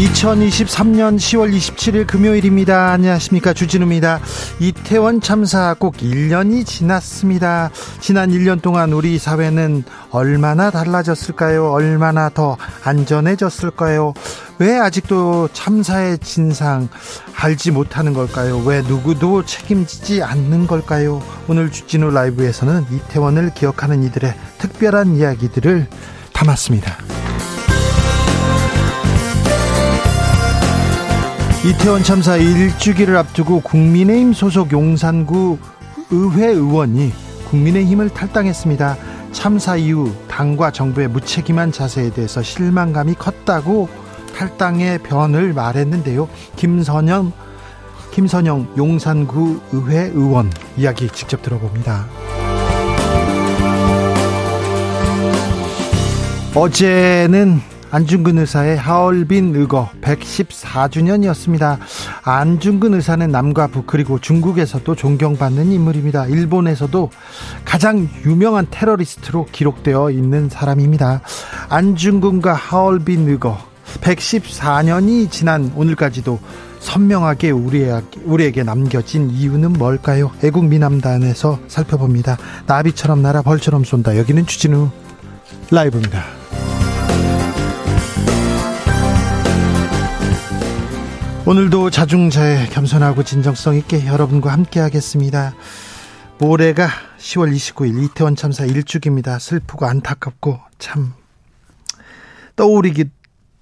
2023년 10월 27일 금요일입니다. 안녕하십니까. 주진우입니다. 이태원 참사 꼭 1년이 지났습니다. 지난 1년 동안 우리 사회는 얼마나 달라졌을까요? 얼마나 더 안전해졌을까요? 왜 아직도 참사의 진상 알지 못하는 걸까요? 왜 누구도 책임지지 않는 걸까요? 오늘 주진우 라이브에서는 이태원을 기억하는 이들의 특별한 이야기들을 담았습니다. 이태원 참사 일주기를 앞두고 국민의힘 소속 용산구 의회 의원이 국민의힘을 탈당했습니다. 참사 이후 당과 정부의 무책임한 자세에 대해서 실망감이 컸다고 탈당의 변을 말했는데요. 김선영 김선영 용산구 의회 의원 이야기 직접 들어봅니다. 어제는 안중근 의사의 하얼빈 의거 114주년이었습니다. 안중근 의사는 남과 북 그리고 중국에서도 존경받는 인물입니다. 일본에서도 가장 유명한 테러리스트로 기록되어 있는 사람입니다. 안중근과 하얼빈 의거 114년이 지난 오늘까지도 선명하게 우리에게 남겨진 이유는 뭘까요? 애국 미남단에서 살펴봅니다. 나비처럼 날아 벌처럼 쏜다. 여기는 주진우 라이브입니다. 오늘도 자중자애 겸손하고 진정성 있게 여러분과 함께 하겠습니다. 모레가 10월 29일 이태원 참사 1주기입니다. 슬프고 안타깝고 참 떠오르기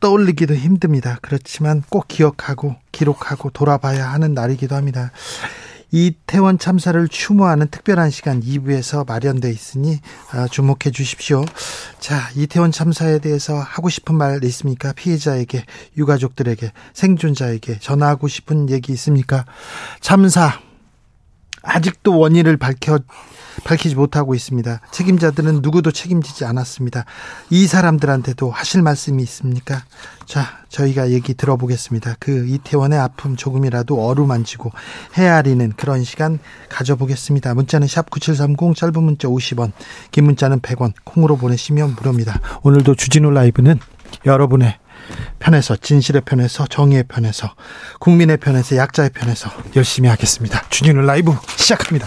떠올리기도 힘듭니다. 그렇지만 꼭 기억하고 기록하고 돌아봐야 하는 날이기도 합니다. 이태원 참사를 추모하는 특별한 시간 2부에서 마련돼 있으니 아, 주목해 주십시오. 자, 이태원 참사에 대해서 하고 싶은 말 있습니까? 피해자에게, 유가족들에게, 생존자에게 전하고 싶은 얘기 있습니까? 참사 아직도 원인을 밝혀 밝히지 못하고 있습니다. 책임자들은 누구도 책임지지 않았습니다. 이 사람들한테도 하실 말씀이 있습니까? 자, 저희가 얘기 들어보겠습니다. 그 이태원의 아픔 조금이라도 어루만지고 헤아리는 그런 시간 가져보겠습니다. 문자는 샵 9730 짧은 문자 50원, 긴 문자는 100원, 콩으로 보내시면 무료입니다. 오늘도 주진우 라이브는 여러분의 편에서 진실의 편에서 정의의 편에서 국민의 편에서 약자의 편에서 열심히 하겠습니다. 주진우 라이브 시작합니다.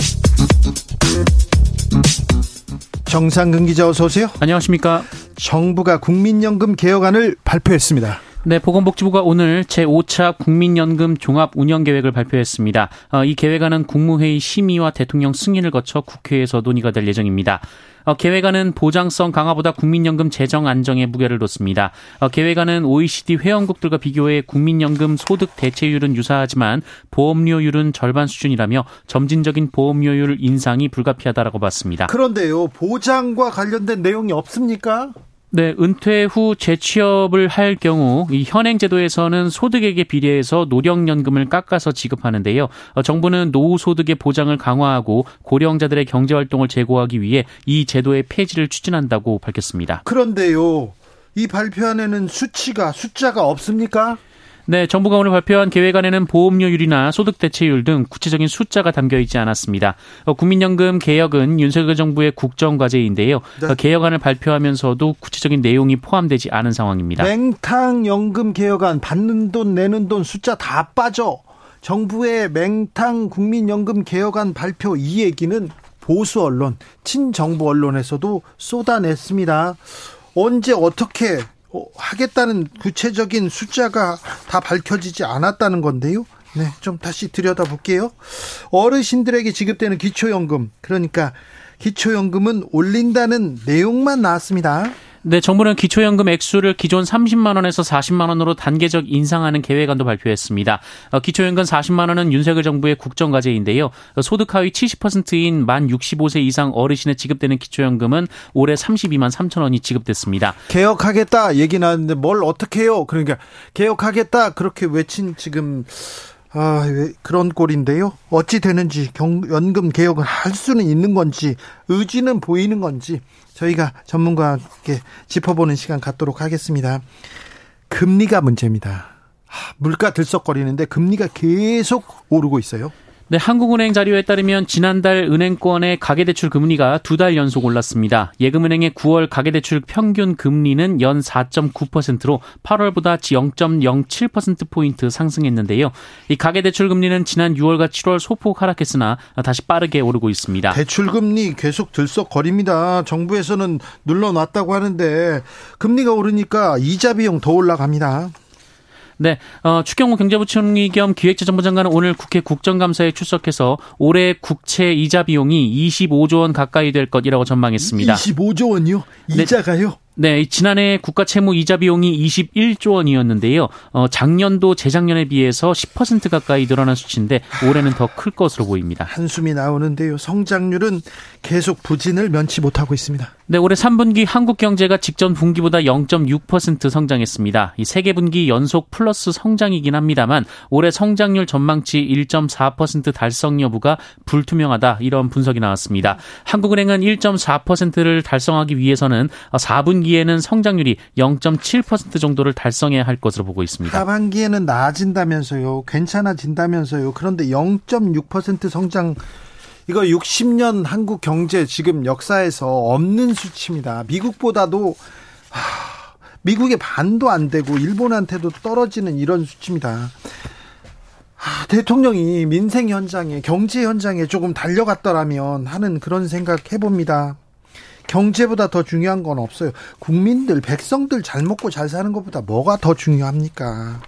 정상근 기자 어서 오세요. 안녕하십니까. 정부가 국민연금 개혁안을 발표했습니다. 네, 보건복지부가 오늘 제5차 국민연금 종합 운영 계획을 발표했습니다. 어, 이 계획안은 국무회의 심의와 대통령 승인을 거쳐 국회에서 논의가 될 예정입니다. 어, 계획안은 보장성 강화보다 국민연금 재정 안정에 무게를 뒀습니다. 어, 계획안은 OECD 회원국들과 비교해 국민연금 소득 대체율은 유사하지만 보험료율은 절반 수준이라며 점진적인 보험료율 인상이 불가피하다라고 봤습니다. 그런데요, 보장과 관련된 내용이 없습니까? 네, 은퇴 후 재취업을 할 경우 이 현행 제도에서는 소득액에 비례해서 노령연금을 깎아서 지급하는데요. 어, 정부는 노후 소득의 보장을 강화하고 고령자들의 경제 활동을 제고하기 위해 이 제도의 폐지를 추진한다고 밝혔습니다. 그런데요. 이 발표안에는 수치가 숫자가 없습니까? 네, 정부가 오늘 발표한 계획안에는 보험료율이나 소득 대체율 등 구체적인 숫자가 담겨 있지 않았습니다. 어, 국민연금 개혁은 윤석열 정부의 국정 과제인데요. 네. 어, 개혁안을 발표하면서도 구체적인 내용이 포함되지 않은 상황입니다. 맹탕 연금 개혁안 받는 돈 내는 돈 숫자 다 빠져. 정부의 맹탕 국민연금 개혁안 발표 이 얘기는 보수 언론, 친정부 언론에서도 쏟아냈습니다. 언제 어떻게 어, 하겠다는 구체적인 숫자가 다 밝혀지지 않았다는 건데요. 네, 좀 다시 들여다볼게요. 어르신들에게 지급되는 기초연금, 그러니까 기초연금은 올린다는 내용만 나왔습니다. 네, 정부는 기초연금 액수를 기존 30만 원에서 40만 원으로 단계적 인상하는 계획안도 발표했습니다. 어, 기초연금 40만 원은 윤석열 정부의 국정과제인데요. 소득 하위 70%인 만 65세 이상 어르신에 지급되는 기초연금은 올해 32만 3천 원이 지급됐습니다. 개혁하겠다 얘기 나왔는데 뭘 어떻게 해요? 그러니까 개혁하겠다 그렇게 외친 지금 아, 그런 꼴인데요. 어찌 되는지 경, 연금 개혁을 할 수는 있는 건지 의지는 보이는 건지 저희가 전문가와 함께 짚어보는 시간 갖도록 하겠습니다. 금리가 문제입니다. 물가 들썩거리는데 금리가 계속 오르고 있어요. 네, 한국은행 자료에 따르면 지난달 은행권의 가계대출 금리가 두 달 연속 올랐습니다. 예금은행의 9월 가계대출 평균 금리는 연 4.9%로 8월보다 0.07%포인트 상승했는데요. 이 가계대출 금리는 지난 6월과 7월 소폭 하락했으나 다시 빠르게 오르고 있습니다. 대출금리 계속 들썩거립니다. 정부에서는 눌러놨다고 하는데 금리가 오르니까 이자 비용 더 올라갑니다. 네, 어, 추경호 경제부총리 겸 기획재정부 장관은 오늘 국회 국정감사에 출석해서 올해 국채 이자 비용이 25조 원 가까이 될 것이라고 전망했습니다. 25조 원이요? 이자가요? 네. 네, 지난해 국가 채무 이자 비용이 21조 원이었는데요. 어, 작년도 재작년에 비해서 10% 가까이 늘어난 수치인데 올해는 더 클 것으로 보입니다. 한숨이 나오는데요. 성장률은 계속 부진을 면치 못하고 있습니다. 네, 올해 3분기 한국 경제가 직전 분기보다 0.6% 성장했습니다. 이 세계 분기 연속 플러스 성장이긴 합니다만 올해 성장률 전망치 1.4% 달성 여부가 불투명하다 이런 분석이 나왔습니다. 한국은행은 1.4%를 달성하기 위해서는 4분기 하반기에는 성장률이 0.7% 정도를 달성해야 할 것으로 보고 있습니다. 하반기에는 나아진다면서요. 괜찮아진다면서요. 그런데 0.6% 성장 이거 60년 한국 경제 지금 역사에서 없는 수치입니다. 미국보다도 하, 미국의 반도 안 되고 일본한테도 떨어지는 이런 수치입니다. 하, 대통령이 민생 현장에 경제 현장에 조금 달려갔더라면 하는 그런 생각 해봅니다. 경제보다 더 중요한 건 없어요. 국민들, 백성들 잘 먹고 잘 사는 것보다 뭐가 더 중요합니까?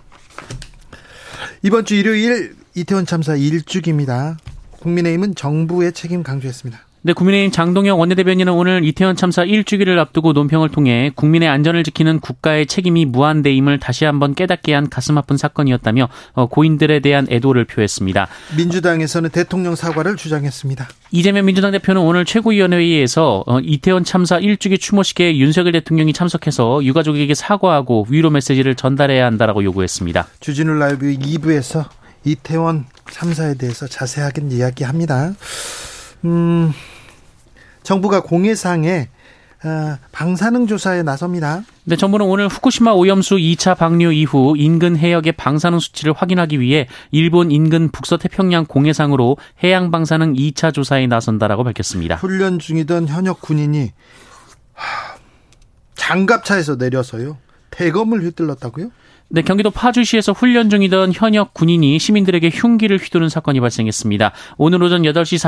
이번 주 일요일 이태원 참사 1주기입니다. 국민의힘은 정부의 책임 강조했습니다. 네, 국민의힘 장동영 원내대변인은 오늘 이태원 참사 1주기를 앞두고 논평을 통해 국민의 안전을 지키는 국가의 책임이 무한대임을 다시 한번 깨닫게 한 가슴 아픈 사건이었다며 어, 고인들에 대한 애도를 표했습니다. 민주당에서는 대통령 사과를 주장했습니다. 이재명 민주당 대표는 오늘 최고위원회의에서 어, 이태원 참사 1주기 추모식에 윤석열 대통령이 참석해서 유가족에게 사과하고 위로 메시지를 전달해야 한다라고 요구했습니다. 주진우 라이브 2부에서 이태원 참사에 대해서 자세하게 이야기합니다. 음, 정부가 공해상에 어, 방사능 조사에 나섭니다. 네, 정부는 오늘 후쿠시마 오염수 2차 방류 이후 인근 해역의 방사능 수치를 확인하기 위해 일본 인근 북서태평양 공해상으로 해양 방사능 2차 조사에 나선다라고 밝혔습니다. 훈련 중이던 현역 군인이 장갑차에서 내려서요. 대검을 휘둘렀다고요? 네, 경기도 파주시에서 훈련 중이던 현역 군인이 시민들에게 흉기를 휘두른 사건이 발생했습니다. 오늘 오전 8시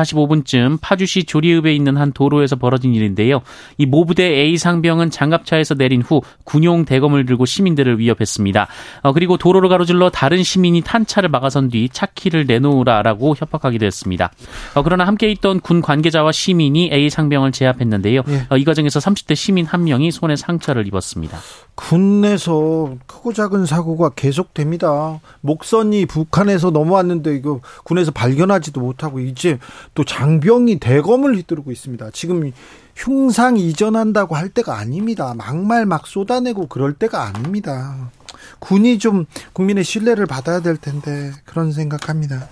45분쯤 파주시 조리읍에 있는 한 도로에서 벌어진 일인데요. 이 모부대 A 상병은 장갑차에서 내린 후 군용 대검을 들고 시민들을 위협했습니다. 어, 그리고 도로를 가로질러 다른 시민이 탄 차를 막아선 뒤 차키를 내놓으라라고 협박하기도 했습니다. 어, 그러나 함께 있던 군 관계자와 시민이 A 상병을 제압했는데요. 예. 어, 이 과정에서 30대 시민 한 명이 손에 상처를 입었습니다. 군내서 크고 작은 사 고가 계속됩니다. 목선이 북한에서 넘어왔는데 이거 군에서 발견하지도 못하고 이제 또 장병이 대검을 휘두르고 있습니다. 지금 흉상 이전한다고 할 때가 아닙니다. 막말 막 쏟아내고 그럴 때가 아닙니다. 군이 좀 국민의 신뢰를 받아야 될 텐데 그런 생각합니다.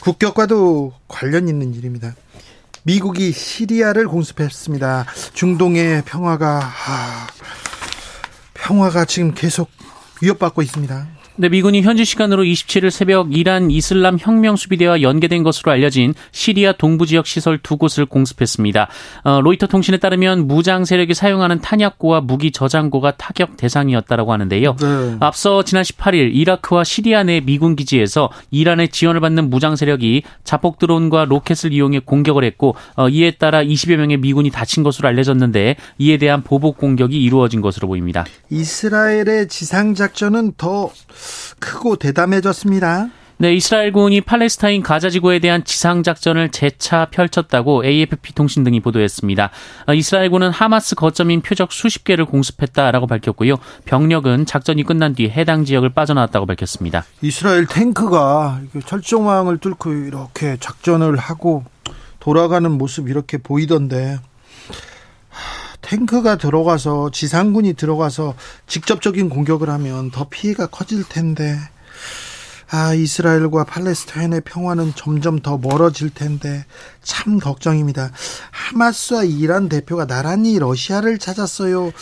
국격과도 관련 있는 일입니다. 미국이 시리아를 공습했습니다. 중동의 평화가 아, 평화가 지금 계속 위협받고 있습니다. 네, 미군이 현지 시간으로 27일 새벽 이란 이슬람 혁명 수비대와 연계된 것으로 알려진 시리아 동부 지역 시설 두 곳을 공습했습니다. 어, 로이터 통신에 따르면 무장 세력이 사용하는 탄약고와 무기 저장고가 타격 대상이었다라고 하는데요. 네. 앞서 지난 18일 이라크와 시리아 내 미군 기지에서 이란의 지원을 받는 무장 세력이 자폭 드론과 로켓을 이용해 공격을 했고 어, 이에 따라 20여 명의 미군이 다친 것으로 알려졌는데 이에 대한 보복 공격이 이루어진 것으로 보입니다. 이스라엘의 지상 작전은 더 크고 대담해졌습니다. 네, 이스라엘군이 팔레스타인 가자 지구에 대한 지상 작전을 재차 펼쳤다고 AFP 통신 등이 보도했습니다. 어, 이스라엘군은 하마스 거점인 표적 수십 개를 공습했다라고 밝혔고요. 병력은 작전이 끝난 뒤 해당 지역을 빠져나왔다고 밝혔습니다. 이스라엘 탱크가 철조망을 뚫고 이렇게 작전을 하고 돌아가는 모습 이렇게 보이던데 탱크가 들어가서 지상군이 들어가서 직접적인 공격을 하면 더 피해가 커질 텐데 아, 이스라엘과 팔레스타인의 평화는 점점 더 멀어질 텐데 참 걱정입니다. 하마스와 이란 대표가 나란히 러시아를 찾았어요.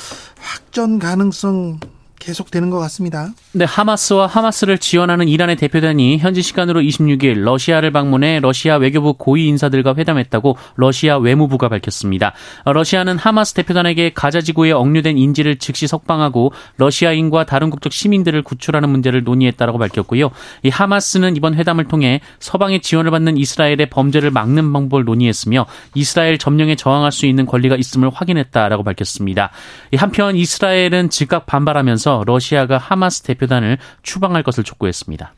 확전 가능성 계속되는 것 같습니다. 네, 하마스와 하마스를 지원하는 이란의 대표단이 현지 시간으로 26일 러시아를 방문해 러시아 외교부 고위 인사들과 회담했다고 러시아 외무부가 밝혔습니다. 러시아는 하마스 대표단에게 가자 지구에 억류된 인질을 즉시 석방하고 러시아인과 다른 국적 시민들을 구출하는 문제를 논의했다라고 밝혔고요. 이 하마스는 이번 회담을 통해 서방의 지원을 받는 이스라엘의 범죄를 막는 방법을 논의했으며 이스라엘 점령에 저항할 수 있는 권리가 있음을 확인했다라고 밝혔습니다. 한편 이스라엘은 즉각 반발하면서 하면서 러시아가 하마스 대표단을 추방할 것을 촉구했습니다.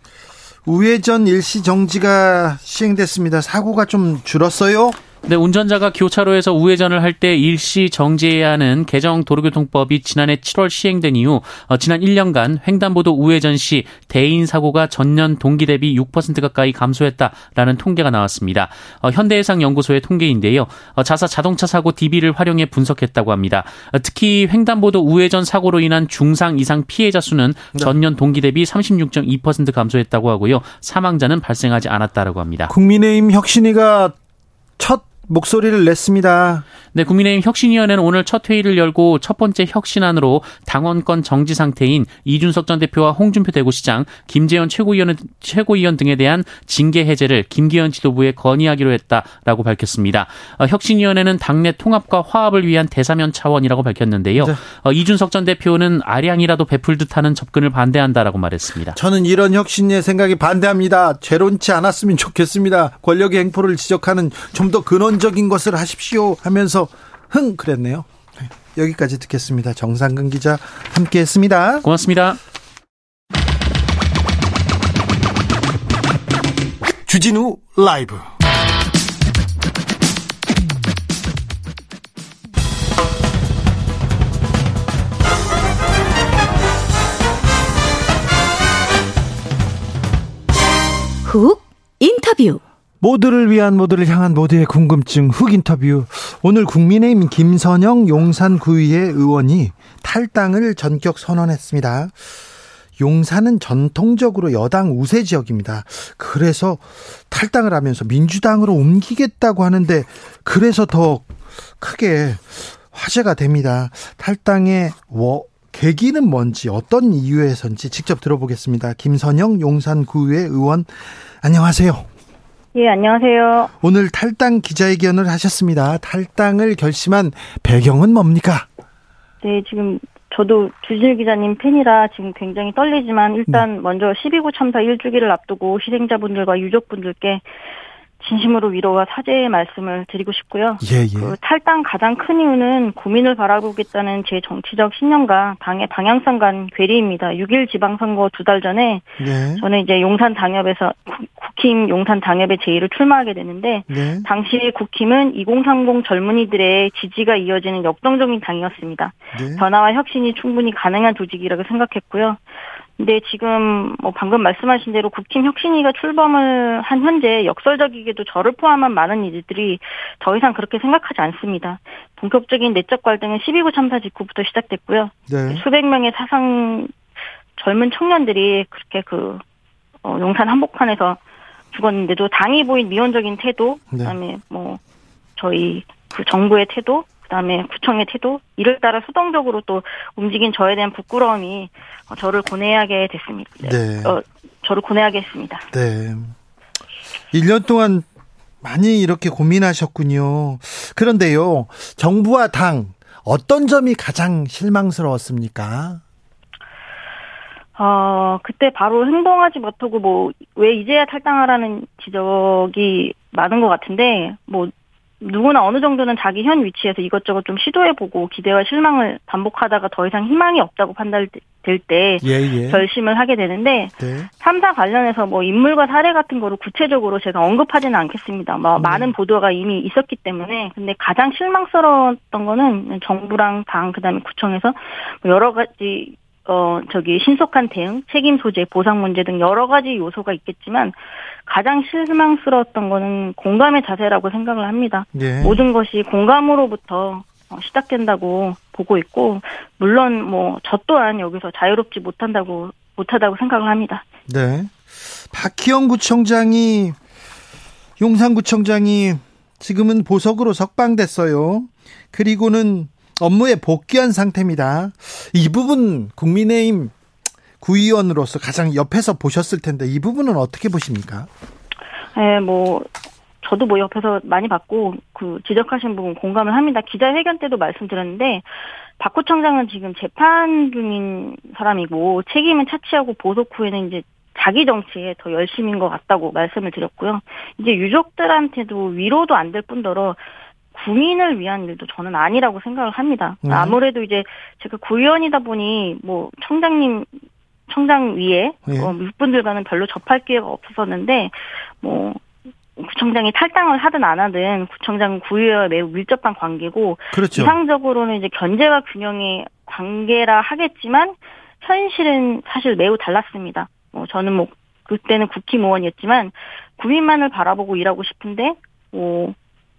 우회전 일시 정지가 시행됐습니다. 사고가 좀 줄었어요? 네, 운전자가 교차로에서 우회전을 할 때 일시 정지해야 하는 개정 도로교통법이 지난해 7월 시행된 이후 어, 지난 1년간 횡단보도 우회전 시 대인 사고가 전년 동기 대비 6% 가까이 감소했다라는 통계가 나왔습니다. 어, 현대해상 연구소의 통계인데요. 어, 자사 자동차 사고 DB를 활용해 분석했다고 합니다. 어, 특히 횡단보도 우회전 사고로 인한 중상 이상 피해자 수는 네. 전년 동기 대비 36.2% 감소했다고 하고요. 사망자는 발생하지 않았다라고 합니다. 국민의힘 혁신위가 첫 목소리를 냈습니다. 네, 국민의힘 혁신위원회는 오늘 첫 회의를 열고 첫 번째 혁신안으로 당원권 정지 상태인 이준석 전 대표와 홍준표 대구시장, 김재현 최고위원, 최고위원 등에 대한 징계 해제를 김기현 지도부에 건의하기로 했다라고 밝혔습니다. 어, 혁신위원회는 당내 통합과 화합을 위한 대사면 차원이라고 밝혔는데요. 네. 어, 이준석 전 대표는 아량이라도 베풀 듯하는 접근을 반대한다라고 말했습니다. 저는 이런 혁신의 생각이 반대합니다. 죄론치 않았으면 좋겠습니다. 권력의 행포를 지적하는 좀 더 근원 적인 것을 하십시오 하면서 흥 그랬네요. 네, 여기까지 듣겠습니다. 정상근 기자 함께 했습니다. 고맙습니다. 주진우 라이브. 훅 인터뷰. 모두를 위한 모두를 향한 모두의 궁금증 흑 인터뷰. 오늘 국민의힘 김선영 용산구의회 의원이 탈당을 전격 선언했습니다. 용산은 전통적으로 여당 우세 지역입니다. 그래서 탈당을 하면서 민주당으로 옮기겠다고 하는데 그래서 더 크게 화제가 됩니다. 탈당의 워, 계기는 뭔지 어떤 이유에서인지 직접 들어보겠습니다. 김선영 용산구의회 의원 안녕하세요. 예, 안녕하세요. 오늘 탈당 기자회견을 하셨습니다. 탈당을 결심한 배경은 뭡니까? 네, 지금 저도 주진 기자님 팬이라 지금 굉장히 떨리지만 일단 네. 먼저 12구 참사 1주기를 앞두고 희생자분들과 유족분들께 진심으로 위로와 사죄의 말씀을 드리고 싶고요. 예, 예. 그 탈당 가장 큰 이유는 국민을 바라보겠다는 제 정치적 신념과 당의 방향성 간 괴리입니다. 6일 지방선거 두 달 전에 네. 저는 이제 용산 당협에서 국힘 용산 당협에 제2를 출마하게 되는데 네. 당시 국힘은 2030 젊은이들의 지지가 이어지는 역동적인 당이었습니다. 네. 변화와 혁신이 충분히 가능한 조직이라고 생각했고요. 근데 지금 뭐 방금 말씀하신 대로 국힘 혁신위가 출범을 한 현재 역설적이게도 저를 포함한 많은 이들이 더 이상 그렇게 생각하지 않습니다. 본격적인 내적 갈등은 12구 참사 직후부터 시작됐고요. 네. 수백 명의 사상 젊은 청년들이 그렇게 그 어, 용산 한복판에서 죽었는데도 당이 보인 미온적인 태도, 네. 그다음에 뭐 저희 그 정부의 태도, 그다음에 구청의 태도 이를 따라 수동적으로 또 움직인 저에 대한 부끄러움이 어, 저를 고뇌하게 됐습니다. 네. 어, 저를 고뇌하게 했습니다. 네. 1년 동안 많이 이렇게 고민하셨군요. 그런데요, 정부와 당 어떤 점이 가장 실망스러웠습니까? 어, 그때 바로 행동하지 못하고 뭐, 왜 이제야 탈당하라는 지적이 많은 것 같은데, 뭐, 누구나 어느 정도는 자기 현 위치에서 이것저것 좀 시도해보고 기대와 실망을 반복하다가 더 이상 희망이 없다고 판단될 때 예, 예. 결심을 하게 되는데 네. 탐사 관련해서 뭐 인물과 사례 같은 거를 구체적으로 제가 언급하지는 않겠습니다. 뭐 네. 많은 보도가 이미 있었기 때문에 근데 가장 실망스러웠던 거는 정부랑 당 그다음에 구청에서 뭐 여러 가지 어 저기 신속한 대응, 책임 소재, 보상 문제 등 여러 가지 요소가 있겠지만 가장 실망스러웠던 거는 공감의 자세라고 생각을 합니다. 예. 모든 것이 공감으로부터 어, 시작된다고 보고 있고 물론 뭐 저 또한 여기서 자유롭지 못한다고 못하다고 생각을 합니다. 네. 박희영 구청장이 용산구청장이 지금은 보석으로 석방됐어요. 그리고는 업무에 복귀한 상태입니다. 이 부분 국민의힘 구의원으로서 가장 옆에서 보셨을 텐데 이 부분은 어떻게 보십니까? 예, 뭐 저도 뭐 옆에서 많이 봤고 그 지적하신 부분 공감을 합니다. 기자회견 때도 말씀드렸는데 박 구청장은 지금 재판 중인 사람이고 책임은 차치하고 보석 후에는 이제 자기 정치에 더 열심인 것 같다고 말씀을 드렸고요. 이제 유족들한테도 위로도 안 될 뿐더러 국민을 위한 일도 저는 아니라고 생각을 합니다. 네. 아무래도 이제 제가 구의원이다 보니 뭐 청장님 청장 위에 네. 어, 육분들과는 별로 접할 기회가 없었었는데 뭐 구청장이 탈당을 하든 안 하든 구청장은 구의회와 매우 밀접한 관계고 그렇죠. 이상적으로는 이제 견제와 균형의 관계라 하겠지만 현실은 사실 매우 달랐습니다. 뭐 저는 뭐 그때는 국힘의원이었지만 국민만을 바라보고 일하고 싶은데 뭐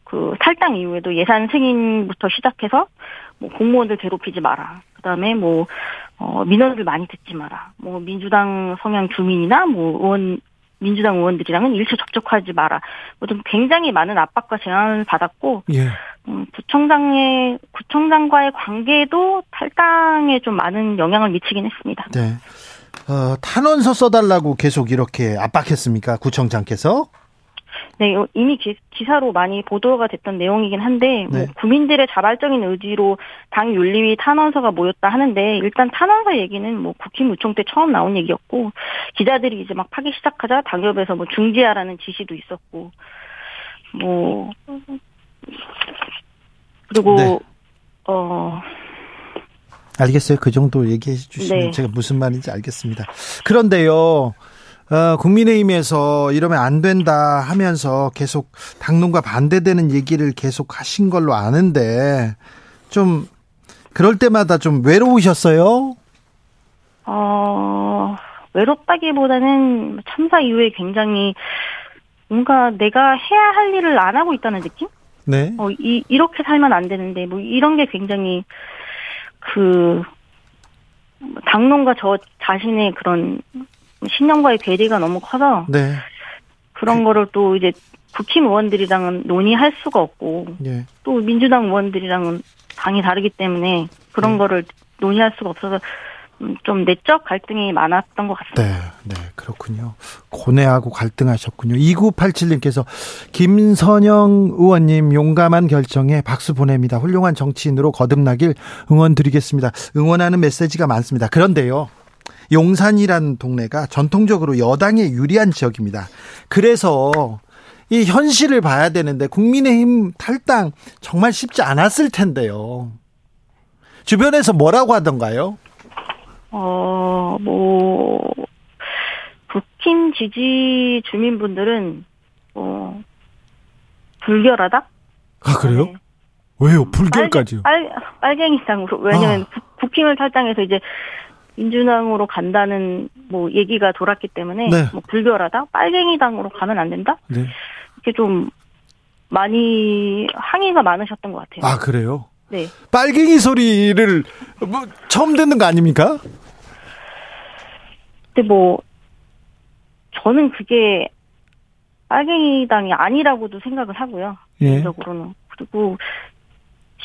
그 탈당 이후에도 예산 승인부터 시작해서 뭐 공무원들 괴롭히지 마라. 그다음에 뭐 어, 민원들 많이 듣지 마라. 뭐 민주당 성향 주민이나 뭐 의원 민주당 의원들이랑은 일체 접촉하지 마라. 뭐좀 굉장히 많은 압박과 제한을 받았고 예. 음, 구청장의 구청장과의 관계도 탈당에 좀 많은 영향을 미치긴 했습니다. 네. 어, 탄원서 써달라고 계속 이렇게 압박했습니까? 구청장께서? 네, 요- 이미 기, 기사로 많이 보도가 됐던 내용이긴 한데 뭐 네. 국민들의 자발적인 의지로 당 윤리위 탄원서가 모였다 하는데 일단 탄원서 얘기는 뭐 국힘 우총 때 처음 나온 얘기였고 기자들이 이제 막 파기 시작하자 당협에서 뭐 중지하라는 지시도 있었고 뭐 그리고 네. 어 알겠어요. 그 정도 얘기해 주시면 네. 제가 무슨 말인지 알겠습니다. 그런데요, 어, 국민의힘에서 이러면 안 된다 하면서 계속 당론과 반대되는 얘기를 계속 하신 걸로 아는데, 좀, 그럴 때마다 좀 외로우셨어요? 어, 외롭다기보다는 참사 이후에 굉장히 뭔가 내가 해야 할 일을 안 하고 있다는 느낌? 네. 어, 이, 이렇게 살면 안 되는데, 뭐, 이런 게 굉장히, 그, 당론과 저 자신의 그런 신념과의 괴리가 너무 커서, 네. 그런 거를 또 이제 국힘 의원들이랑은 논의할 수가 없고, 예. 또 민주당 의원들이랑은 당이 다르기 때문에 그런 네. 거를 논의할 수가 없어서 음, 좀 내적 갈등이 많았던 것 같습니다. 네, 네, 그렇군요. 고뇌하고 갈등하셨군요. 2987님께서 김선영 의원님 용감한 결정에 박수 보냅니다. 훌륭한 정치인으로 거듭나길 응원 드리겠습니다. 응원하는 메시지가 많습니다. 그런데요. 용산이란 동네가 전통적으로 여당에 유리한 지역입니다. 그래서 이 현실을 봐야 되는데 국민의힘 탈당 정말 쉽지 않았을 텐데요. 주변에서 뭐라고 하던가요? 어, 뭐, 국힘 지지 주민분들은, 어, 불결하다? 아, 그래요? 네. 왜요? 불결까지요? 빨, 빨갱이당으로. 왜냐면 아. 국- 국힘을 탈당해서 이제 민주당으로 간다는 뭐 얘기가 돌았기 때문에 네. 뭐 불결하다? 빨갱이당으로 가면 안 된다? 네. 이렇게 좀 많이 항의가 많으셨던 것 같아요. 아, 그래요? 네. 빨갱이 소리를 뭐 처음 듣는 거 아닙니까? 근데 뭐 저는 그게 빨갱이당이 아니라고도 생각을 하고요. 예. 개인적으로는. 그리고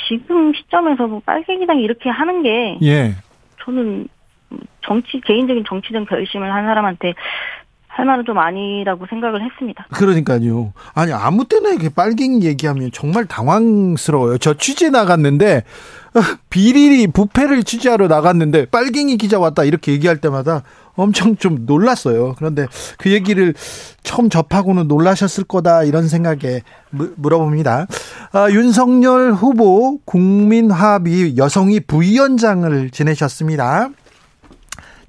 지금 시점에서 뭐 빨갱이당 이렇게 하는 게 예. 저는 정치 개인적인 정치적 결심을 한 사람한테 할 말은 좀 아니라고 생각을 했습니다. 그러니까요. 아니 아무 때나 이렇게 빨갱이 얘기하면 정말 당황스러워요. 저 취재 나갔는데 어, 비리리 부패를 취재하러 나갔는데 빨갱이 기자 왔다 이렇게 얘기할 때마다 엄청 좀 놀랐어요. 그런데 그 얘기를 처음 접하고는 놀라셨을 거다 이런 생각에 물어봅니다. 아, 윤석열 후보 국민화합위 여성위 부위원장을 지내셨습니다.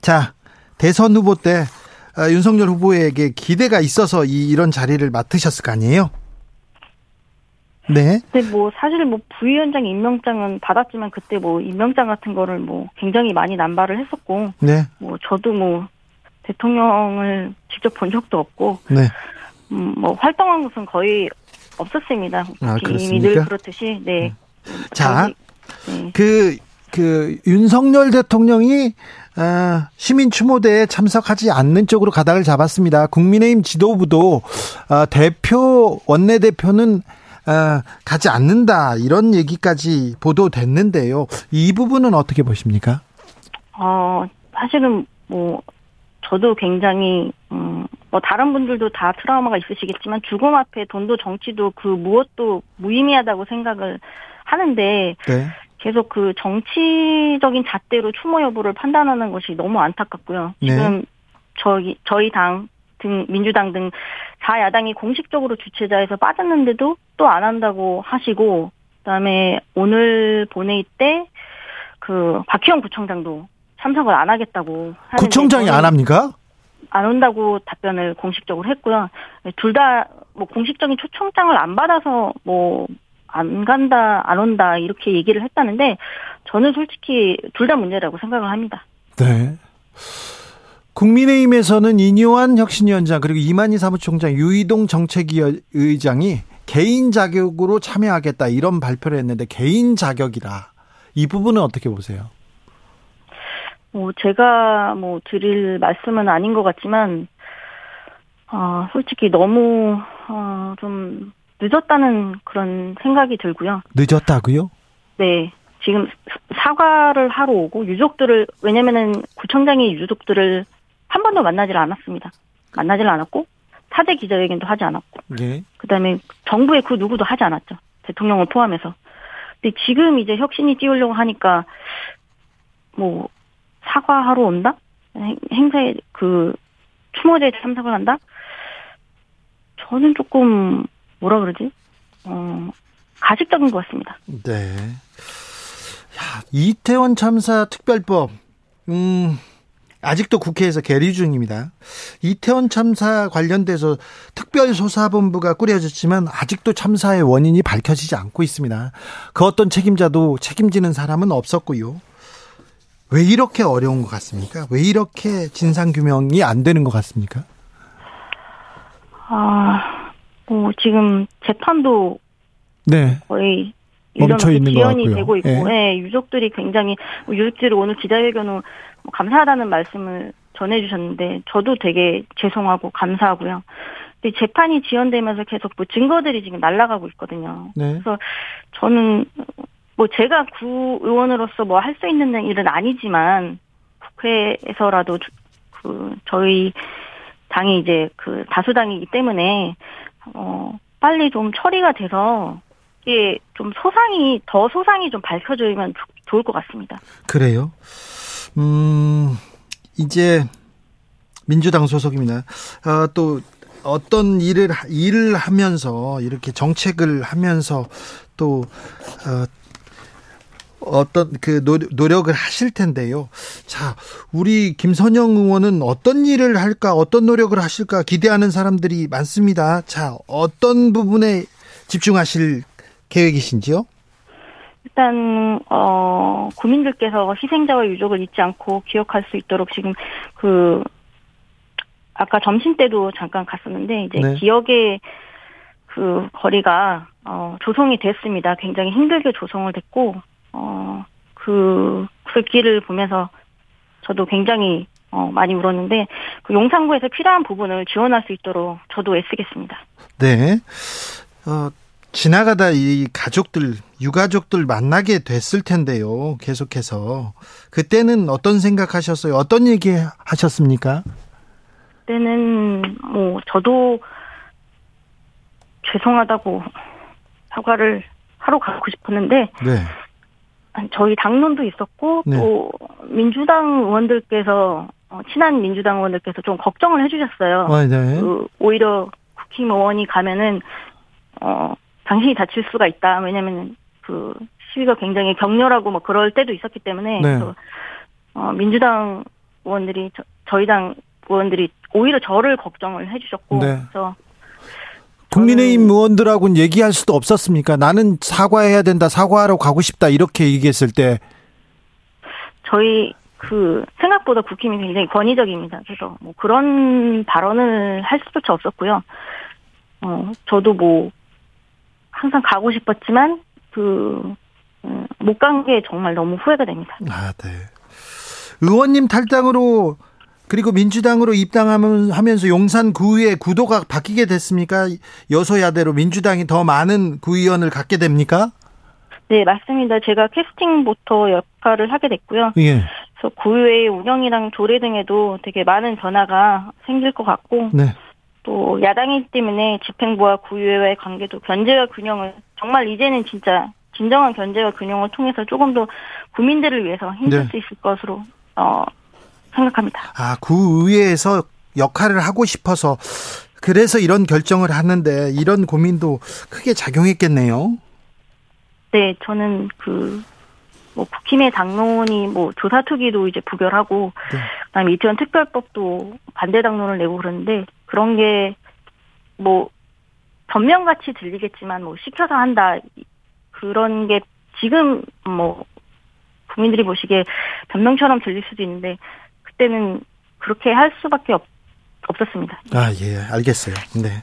자 대선 후보 때 아, 윤석열 후보에게 기대가 있어서 이, 이런 자리를 맡으셨을 거 아니에요? 네. 근데 뭐 사실 뭐 부위원장 임명장은 받았지만 그때 뭐 임명장 같은 거를 뭐 굉장히 많이 남발을 했었고, 네. 뭐 저도 뭐 대통령을 직접 본 적도 없고, 네. 음, 뭐 활동한 것은 거의 없었습니다. 아, 이미 늘 그렇듯이 네. 자, 네. 그, 그 윤석열 대통령이 아, 시민 추모대에 참석하지 않는 쪽으로 가닥을 잡았습니다. 국민의힘 지도부도 아, 대표 원내 대표는 아, 가지 않는다 이런 얘기까지 보도됐는데요. 이 부분은 어떻게 보십니까? 어 사실은 뭐 저도 굉장히 음, 뭐 다른 분들도 다 트라우마가 있으시겠지만 죽음 앞에 돈도 정치도 그 무엇도 무의미하다고 생각을 하는데 네. 계속 그 정치적인 잣대로 추모 여부를 판단하는 것이 너무 안타깝고요. 네. 지금 저희 저희 당 등 민주당 등 4야당이 공식적으로 주최자에서 빠졌는데도 또 안 한다고 하시고 그다음에 오늘 본회의 때 그 박희영 구청장도 참석을 안 하겠다고 구청장이 안 합니까? 안 온다고 답변을 공식적으로 했고요. 둘 다 뭐 공식적인 초청장을 안 받아서 뭐 안 간다, 안 온다, 이렇게 얘기를 했다는데, 저는 솔직히 둘 다 문제라고 생각을 합니다. 네. 국민의힘에서는 이뇨한 혁신위원장, 그리고 이만희 사무총장, 유이동 정책위의장이 개인 자격으로 참여하겠다, 이런 발표를 했는데, 개인 자격이라. 이 부분은 어떻게 보세요? 뭐, 제가 뭐 드릴 말씀은 아닌 것 같지만, 어, 솔직히 너무, 어, 좀, 늦었다는 그런 생각이 들고요. 늦었다고요? 네. 지금 사과를 하러 오고 유족들을 왜냐면은 구청장이 유족들을 한 번도 만나질 않았습니다. 만나질 않았고 사제 기자회견도 하지 않았고. 네. 그다음에 정부의 그 누구도 하지 않았죠. 대통령을 포함해서. 근데 지금 이제 혁신이 띄우려고 하니까 뭐 사과하러 온다? 행사에 그 추모제에 참석을 한다? 저는 조금 뭐라 그러지? 어, 가식적인 것 같습니다. 네. 야, 이태원 참사 특별법, 음, 아직도 국회에서 계류 중입니다. 이태원 참사 관련돼서 특별조사본부가 꾸려졌지만 아직도 참사의 원인이 밝혀지지 않고 있습니다. 그 어떤 책임자도 책임지는 사람은 없었고요. 왜 이렇게 어려운 것 같습니까? 왜 이렇게 진상규명이 안 되는 것 같습니까? 아, 뭐 지금 재판도 네. 거의 멈춰 있는 지연이 되고 있고, 예. 네, 유족들이 굉장히 뭐 유족들이 오늘 기자회견 후뭐 감사하다는 말씀을 전해주셨는데 저도 되게 죄송하고 감사하고요. 근데 재판이 지연되면서 계속 뭐 증거들이 지금 날아가고 있거든요. 네. 그래서 저는 뭐 제가 구 의원으로서 뭐 할 수 있는 일은 아니지만 국회에서라도 그 저희 당이 이제 그 다수당이기 때문에 어, 빨리 좀 처리가 돼서 이게 좀 소상이 더 소상이 좀 밝혀지면 좋을 것 같습니다. 그래요? 음 이제 민주당 소속입니다. 어, 또 어떤 일을 일을 하면서 이렇게 정책을 하면서 또 어, 어떤 그 노력을 하실 텐데요. 자, 우리 김선영 의원은 어떤 일을 할까, 어떤 노력을 하실까 기대하는 사람들이 많습니다. 자, 어떤 부분에 집중하실 계획이신지요? 일단 어 국민들께서 희생자와 유족을 잊지 않고 기억할 수 있도록 지금 그 아까 점심 때도 잠깐 갔었는데 이제 네. 기억의 그 거리가 어 조성이 됐습니다. 굉장히 힘들게 조성을 됐고 어, 그 글귀를 보면서 저도 굉장히 어, 많이 울었는데 그 용산구에서 필요한 부분을 지원할 수 있도록 저도 애쓰겠습니다. 네. 어, 지나가다 이 가족들, 유가족들 만나게 됐을 텐데요. 계속해서. 그때는 어떤 생각하셨어요? 어떤 얘기 하셨습니까? 그때는 뭐 저도 죄송하다고 사과를 하러 가고 싶었는데 네. 저희 당론도 있었고 네. 또 민주당 의원들께서 어, 친한 민주당 의원들께서 좀 걱정을 해주셨어요. 아, 네. 그 오히려 국힘 의원이 가면은 어 당신이 다칠 수가 있다. 왜냐면 그 시위가 굉장히 격렬하고 뭐 그럴 때도 있었기 때문에 네. 어 민주당 의원들이 저, 저희 당 의원들이 오히려 저를 걱정을 해주셨고 네. 그래서 국민의힘 의원들하고는 얘기할 수도 없었습니까? 나는 사과해야 된다, 사과하러 가고 싶다, 이렇게 얘기했을 때. 저희 그 생각보다 국힘이 굉장히 권위적입니다. 그래서 뭐 그런 발언을 할 수조차 없었고요. 어 저도 뭐 항상 가고 싶었지만 그 못 간 게 정말 너무 후회가 됩니다. 아, 네. 의원님 탈당으로 그리고 민주당으로 입당하면서 용산 구의회 구도가 바뀌게 됐습니까? 여소야대로 민주당이 더 많은 구의원을 갖게 됩니까? 네 맞습니다. 제가 캐스팅부터 역할을 하게 됐고요. 예. 그래서 구의회 운영이랑 조례 등에도 되게 많은 변화가 생길 것 같고 네. 또 야당이기 때문에 집행부와 구의회와의 관계도 견제와 균형을 정말 이제는 진짜 진정한 견제와 균형을 통해서 조금 더 국민들을 위해서 힘쓸 네. 수 있을 것으로 어 생각합니다. 아, 구의회에서 역할을 하고 싶어서 그래서 이런 결정을 하는데 이런 고민도 크게 작용했겠네요. 네, 저는 그, 뭐, 국힘의 당론이 뭐, 조사 투기도 이제 부결하고, 네. 그 다음에 이태원 특별법도 반대 당론을 내고 그러는데, 그런 게, 뭐, 변명같이 들리겠지만, 뭐, 시켜서 한다. 그런 게 지금, 뭐, 국민들이 보시기에 변명처럼 들릴 수도 있는데, 그때는 그렇게 할 수밖에 없, 없었습니다. 아, 예, 알겠어요. 네.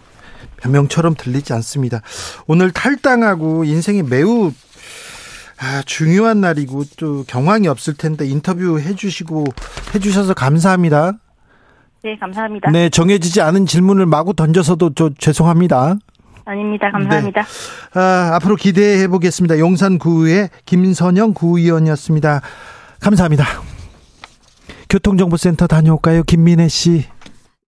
변명처럼 들리지 않습니다. 오늘 탈당하고 인생이 매우 아, 중요한 날이고 또 경황이 없을 텐데 인터뷰 해주시고 해주셔서 감사합니다. 네, 감사합니다. 네, 정해지지 않은 질문을 마구 던져서도 저 죄송합니다. 아닙니다. 감사합니다. 아, 앞으로 기대해 보겠습니다. 용산 구의 김선영 구의원이었습니다. 감사합니다. 교통정보센터 다녀올까요? 김민혜 씨.